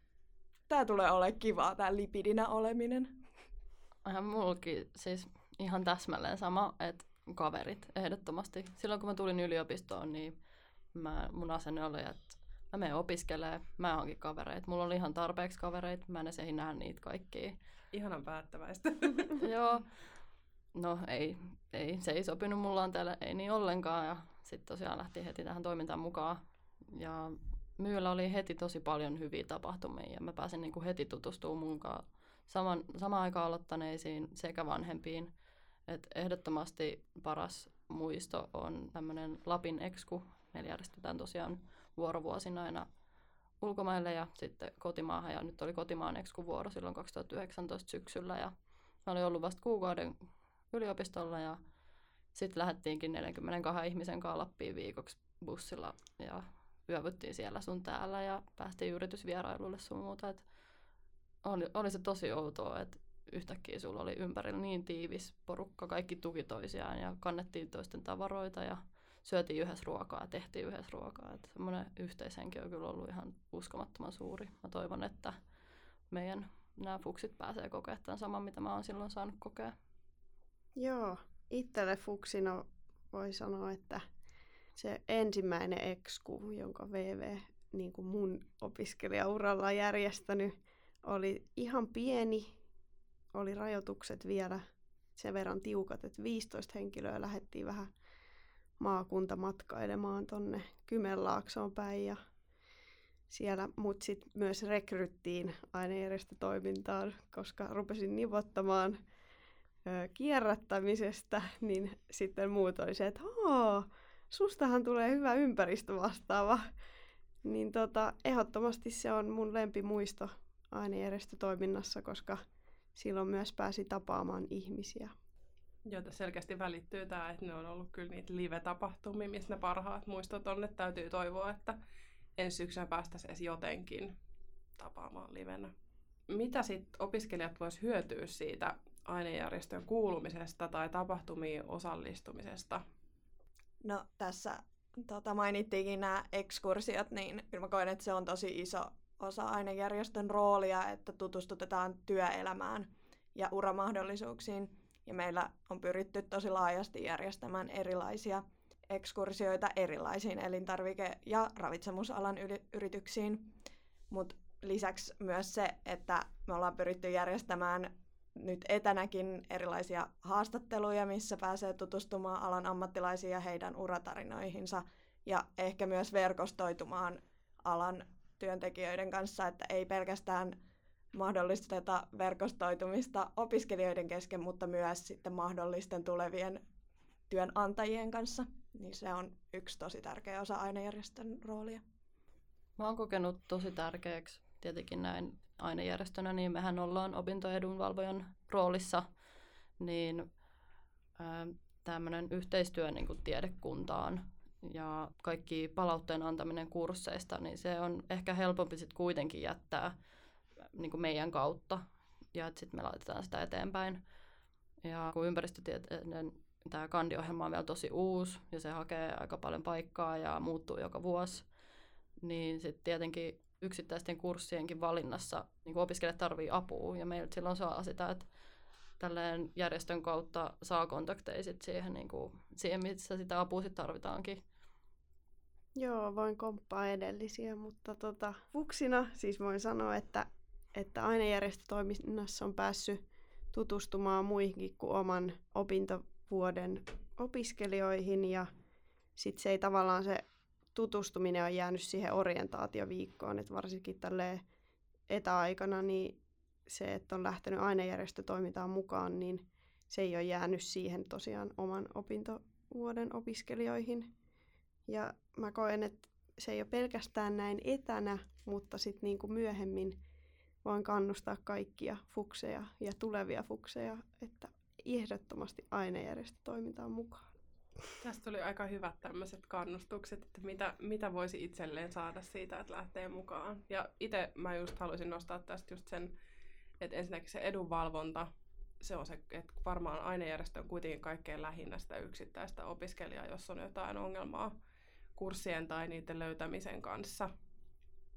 tää tulee olemaan kivaa, tää lipidinä oleminen. Ihan mulki siis ihan täsmälleen sama, että kaverit ehdottomasti. Silloin kun mä tulin yliopistoon, niin mä, mun asenne oli, että mä menen opiskelemaan, mä oonkin kavereita. Mulla oli ihan tarpeeksi kavereita, mä en edes nähdä niitä kaikkia. Ihanan päättäväistä. <laughs> Joo. No ei, ei, se ei sopinut mulla täällä, ei niin ollenkaan. Ja sitten tosiaan lähti heti tähän toimintaan mukaan. Ja myyllä oli heti tosi paljon hyviä tapahtumia ja mä pääsin niin kuin heti tutustumaan mun saman, samaan aikaan aloittaneisiin sekä vanhempiin. Et ehdottomasti paras muisto on tämmöinen Lapin Exku. Meillä järjestetään tosiaan vuorovuosina aina ulkomaille ja sitten kotimaahan. Ja nyt oli kotimaan Exku-vuoro silloin 2019 syksyllä. Ja mä olin ollut vasta kuukauden yliopistolla ja sitten lähdettiinkin 42 ihmisen kanssa Lappiin viikoksi bussilla ja yövyttiin siellä sun täällä ja päästiin yritysvierailulle sun muuta. Et oli, oli se tosi outoa, että yhtäkkiä sulla oli ympärillä niin tiivis porukka, kaikki tuki toisiaan ja kannettiin toisten tavaroita ja syötiin yhdessä ruokaa ja tehtiin yhdessä ruokaa. Että semmoinen yhteishenki on kyllä ollut ihan uskomattoman suuri. Mä toivon, että meidän nämä fuksit pääsee kokemaan tämän saman, mitä mä oon silloin saanut kokea. Joo, itselle fuksina voi sanoa, että se ensimmäinen eksku, jonka VV niin kuin mun opiskelijauralla järjestänyt, oli ihan pieni, oli rajoitukset vielä sen verran tiukat, että 15 henkilöä lähdettiin vähän maakunta matkailemaan tonne Kymenlaaksoon päin ja siellä mut sit myös rekryttiin ainejärjestötoimintaan, koska rupesin nivottamaan ö, kierrättämisestä, <laughs> niin sitten muut oli se, että sustahan tulee hyvä ympäristö vastaava. Niin tota, ehdottomasti se on mun lempimuisto ainejärjestötoiminnassa, koska silloin myös pääsi tapaamaan ihmisiä. Joita selkeästi välittyy tämä, että ne on ollut kyllä niitä live-tapahtumia, missä ne parhaat muistot on, että täytyy toivoa, että ensi syksynä päästäisiin edes jotenkin tapaamaan livenä. Mitä sitten opiskelijat vois hyötyä siitä ainejärjestöön kuulumisesta tai tapahtumiin osallistumisesta? No tässä tota, mainittiinkin nämä ekskursiot, niin kyllä mä koen, että se on tosi iso osa ainejärjestön roolia, että tutustutetaan työelämään ja uramahdollisuuksiin. Ja meillä on pyritty tosi laajasti järjestämään erilaisia ekskursioita erilaisiin elintarvike- ja ravitsemusalan yrityksiin. Mutta lisäksi myös se, että me ollaan pyritty järjestämään nyt etänäkin erilaisia haastatteluja, missä pääsee tutustumaan alan ammattilaisiin ja heidän uratarinoihinsa ja ehkä myös verkostoitumaan alan työntekijöiden kanssa, että ei pelkästään mahdollisteta verkostoitumista opiskelijoiden kesken, mutta myös sitten mahdollisten tulevien työnantajien kanssa. Niin se on yksi tosi tärkeä osa ainejärjestön roolia. Mä oon kokenut tosi tärkeäksi tietenkin näin ainejärjestönä, niin mehän ollaan opintoedunvalvojan roolissa, niin tämmöinen yhteistyö niin kuin tiedekuntaan ja kaikki palautteen antaminen kursseista, niin se on ehkä helpompi sitten kuitenkin jättää niin kuin meidän kautta ja sitten me laitetaan sitä eteenpäin. Ja kun ympäristötieteiden tämä kandiohjelma on vielä tosi uusi ja se hakee aika paljon paikkaa ja muuttuu joka vuosi, niin sitten tietenkin yksittäisten kurssienkin valinnassa niin opiskelijat tarvii apua ja meiltä silloin saa sitä, että tälleen järjestön kautta saa kontakteja sit siihen, niin kuin, siihen, missä sitä apua sit tarvitaankin. Joo, voin komppaa edellisiä, mutta tota, fuksina siis voin sanoa, että, että ainejärjestötoiminnassa on päässyt tutustumaan muihinkin kuin oman opintovuoden opiskelijoihin ja sitten se ei tavallaan se tutustuminen on jäänyt siihen orientaatioviikkoon, että varsinkin tälle etäaikana niin se, että on lähtenyt ainejärjestötoimintaan mukaan, niin se ei ole jäänyt siihen tosiaan oman opintovuoden opiskelijoihin. Ja mä koen, että se ei ole pelkästään näin etänä, mutta sitten niin kuin myöhemmin voin kannustaa kaikkia fukseja ja tulevia fukseja, että ehdottomasti ainejärjestötoimintaan mukaan. Tästä tuli aika hyvät tämmöiset kannustukset, että mitä, mitä voisi itselleen saada siitä, että lähtee mukaan. Ja itse mä just haluaisin nostaa tästä just sen, että ensinnäkin se edunvalvonta, se on se, että varmaan ainejärjestö on kuitenkin kaikkein lähinnä sitä yksittäistä opiskelijaa, jos on jotain ongelmaa kurssien tai niiden löytämisen kanssa.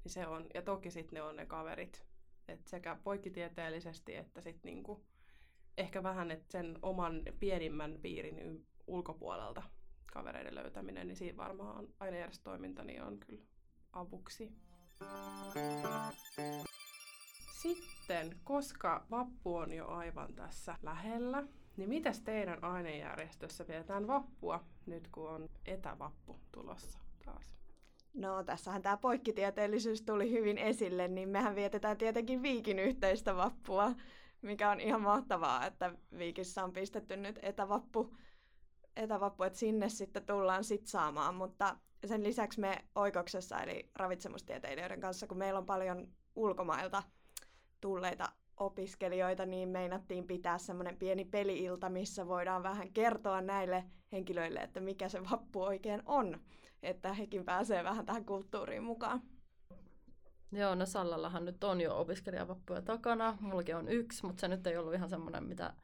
Niin se on, ja toki sitten ne on ne kaverit, että sekä poikkitieteellisesti että sitten niinku, ehkä vähän että sen oman pienimmän piirin ulkopuolelta kavereiden löytäminen, niin siinä varmaan ainejärjestötoiminta niin on kyllä avuksi. Sitten, koska vappu on jo aivan tässä lähellä, niin mitäs teidän ainejärjestössä pidetään vappua nyt kun on etävappu tulossa taas? No tässähän tämä poikkitieteellisyys tuli hyvin esille, niin mehän vietetään tietenkin Viikin yhteistä vappua, mikä on ihan mahtavaa, että Viikissä on pistetty nyt etävappu etävappu, että sinne sitten tullaan sit saamaan, mutta sen lisäksi me Oikoksessa, eli ravitsemustieteilijöiden kanssa, kun meillä on paljon ulkomailta tulleita opiskelijoita, niin meinattiin pitää semmoinen pieni peliilta, missä voidaan vähän kertoa näille henkilöille, että mikä se vappu oikein on, että hekin pääsee vähän tähän kulttuuriin mukaan. Joo, no Sallallahan nyt on jo opiskelijavappuja takana. Mullakin on yksi, mutta se nyt ei ollut ihan semmoinen, mitä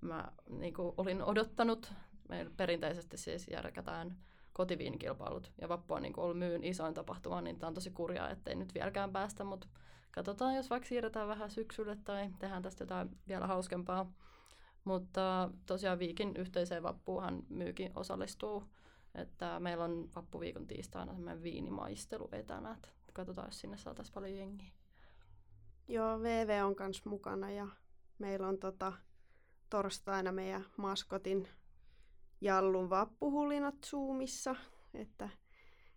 mä niin olin odottanut meillä perinteisesti siis järkätään kotiviinikilpailut. Ja Vappu on niin ollut myyn isoin tapahtuma, niin tämä on tosi kurjaa, ettei nyt vieläkään päästä, mutta katsotaan, jos vaikka siirretään vähän syksylle tai tehdään tästä jotain vielä hauskempaa. Mutta tosiaan Viikin yhteiseen vappuuhan myykin osallistuu. Että meillä on vappuviikon tiistaina semmoinen viinimaistelu etänä. Että katsotaan, jos sinne saataisiin paljon jengiä. Joo, VV on kanssa mukana ja meillä on tota, torstaina meidän maskotin Jallun vappuhulinat Zoomissa, että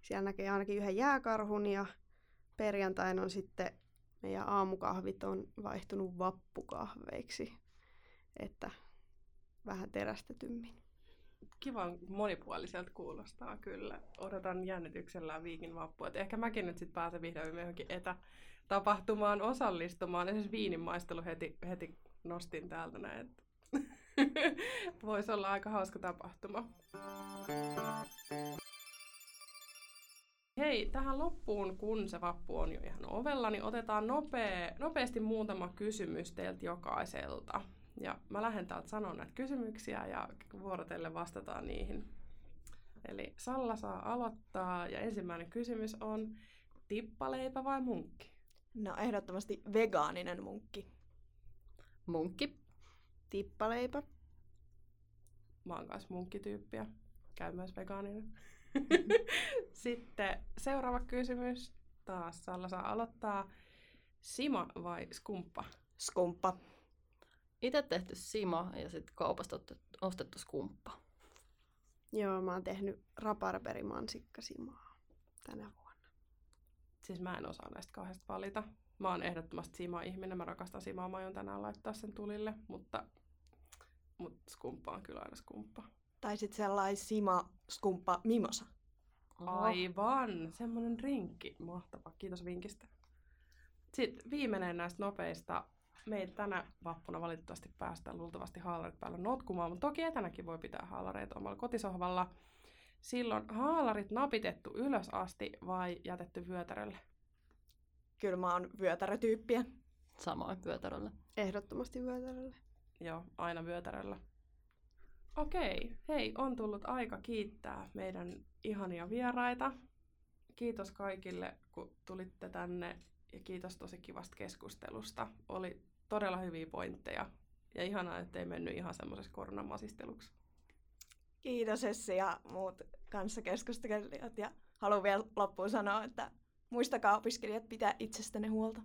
siellä näkee ainakin yhden jääkarhun ja perjantaina on sitten meidän aamukahvit on vaihtunut vappukahveiksi, että vähän terästetymmin. Kiva monipuoliselta kuulostaa kyllä. Odotan jännityksellä viikin vappua. Ehkä mäkin nyt sitten pääsen vihdoin johonkin etä tapahtumaan osallistumaan. Esimerkiksi viinimaistelu heti, heti nostin täältä näin. <laughs> Voisi olla aika hauska tapahtuma. Hei, tähän loppuun, kun se vappu on jo ihan ovella, niin otetaan nopea, nopeasti muutama kysymys teiltä jokaiselta. Ja mä lähden täältä sanoa näitä kysymyksiä ja vuorotelle vastataan niihin. Eli Salla saa aloittaa ja ensimmäinen kysymys on tippaleipä vai munkki? No ehdottomasti vegaaninen munkki. Munkki. Tippaleipä. Mä oon kanssa munkkityyppiä. Käy myös vegaaninen. <laughs> Sitten seuraava kysymys. Taas Salla saa aloittaa. Sima vai skumppa? Skumppa. Itse tehty sima ja sitten kaupasta ostettu skumppa. Joo, mä oon tehnyt raparperimansikkasimaa tänä vuonna. Siis mä en osaa näistä kahdesta valita. Mä oon ehdottomasti sima-ihminen. Mä rakastan simaa. Mä aion tänään laittaa sen tulille. Mutta, mutta skumppa on kyllä aina skumppa. Tai sitten sellainen sima skumppa mimosa. Aivan, semmoinen drinkki. Mahtava, kiitos vinkistä. Sitten viimeinen näistä nopeista. Meillä tänä vappuna valitettavasti päästään luultavasti haalarit päällä notkumaan, mutta toki etänäkin voi pitää haalareita omalla kotisohvalla. Silloin haalarit napitettu ylös asti vai jätetty vyötärölle? Kyllä mä oon vyötärötyyppiä. Samoin pyötäröllä. Ehdottomasti vyötärölle. Joo, aina vyötäröllä. Okei, hei, on tullut aika kiittää meidän ihania vieraita. Kiitos kaikille, kun tulitte tänne ja kiitos tosi kivasta keskustelusta. Oli todella hyviä pointteja ja ihanaa, ettei mennyt ihan semmoisessa koronamasisteluksi. Kiitos Essi ja muut kanssakeskustelijat. Ja haluan vielä loppuun sanoa, että muistakaa opiskelijat pitää itsestänne huolta.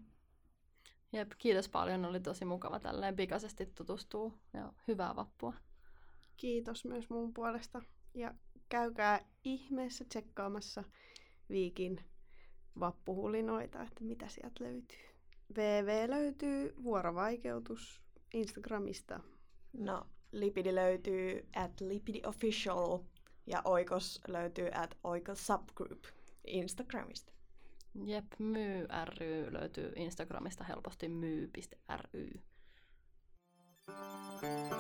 Jep, kiitos paljon. Oli tosi mukava tälleen pikaisesti tutustua ja hyvää vappua. Kiitos myös mun puolesta. Ja käykää ihmeessä tsekkaamassa Viikin vappuhulinoita, että mitä sieltä löytyy. VV löytyy vuorovaikeutus Instagramista. No, Lipidi löytyy at Lipidi Official ja Oikos löytyy at Oikos Subgroup Instagramista. Jep, myy ry löytyy Instagramista helposti myy.ry. Thank you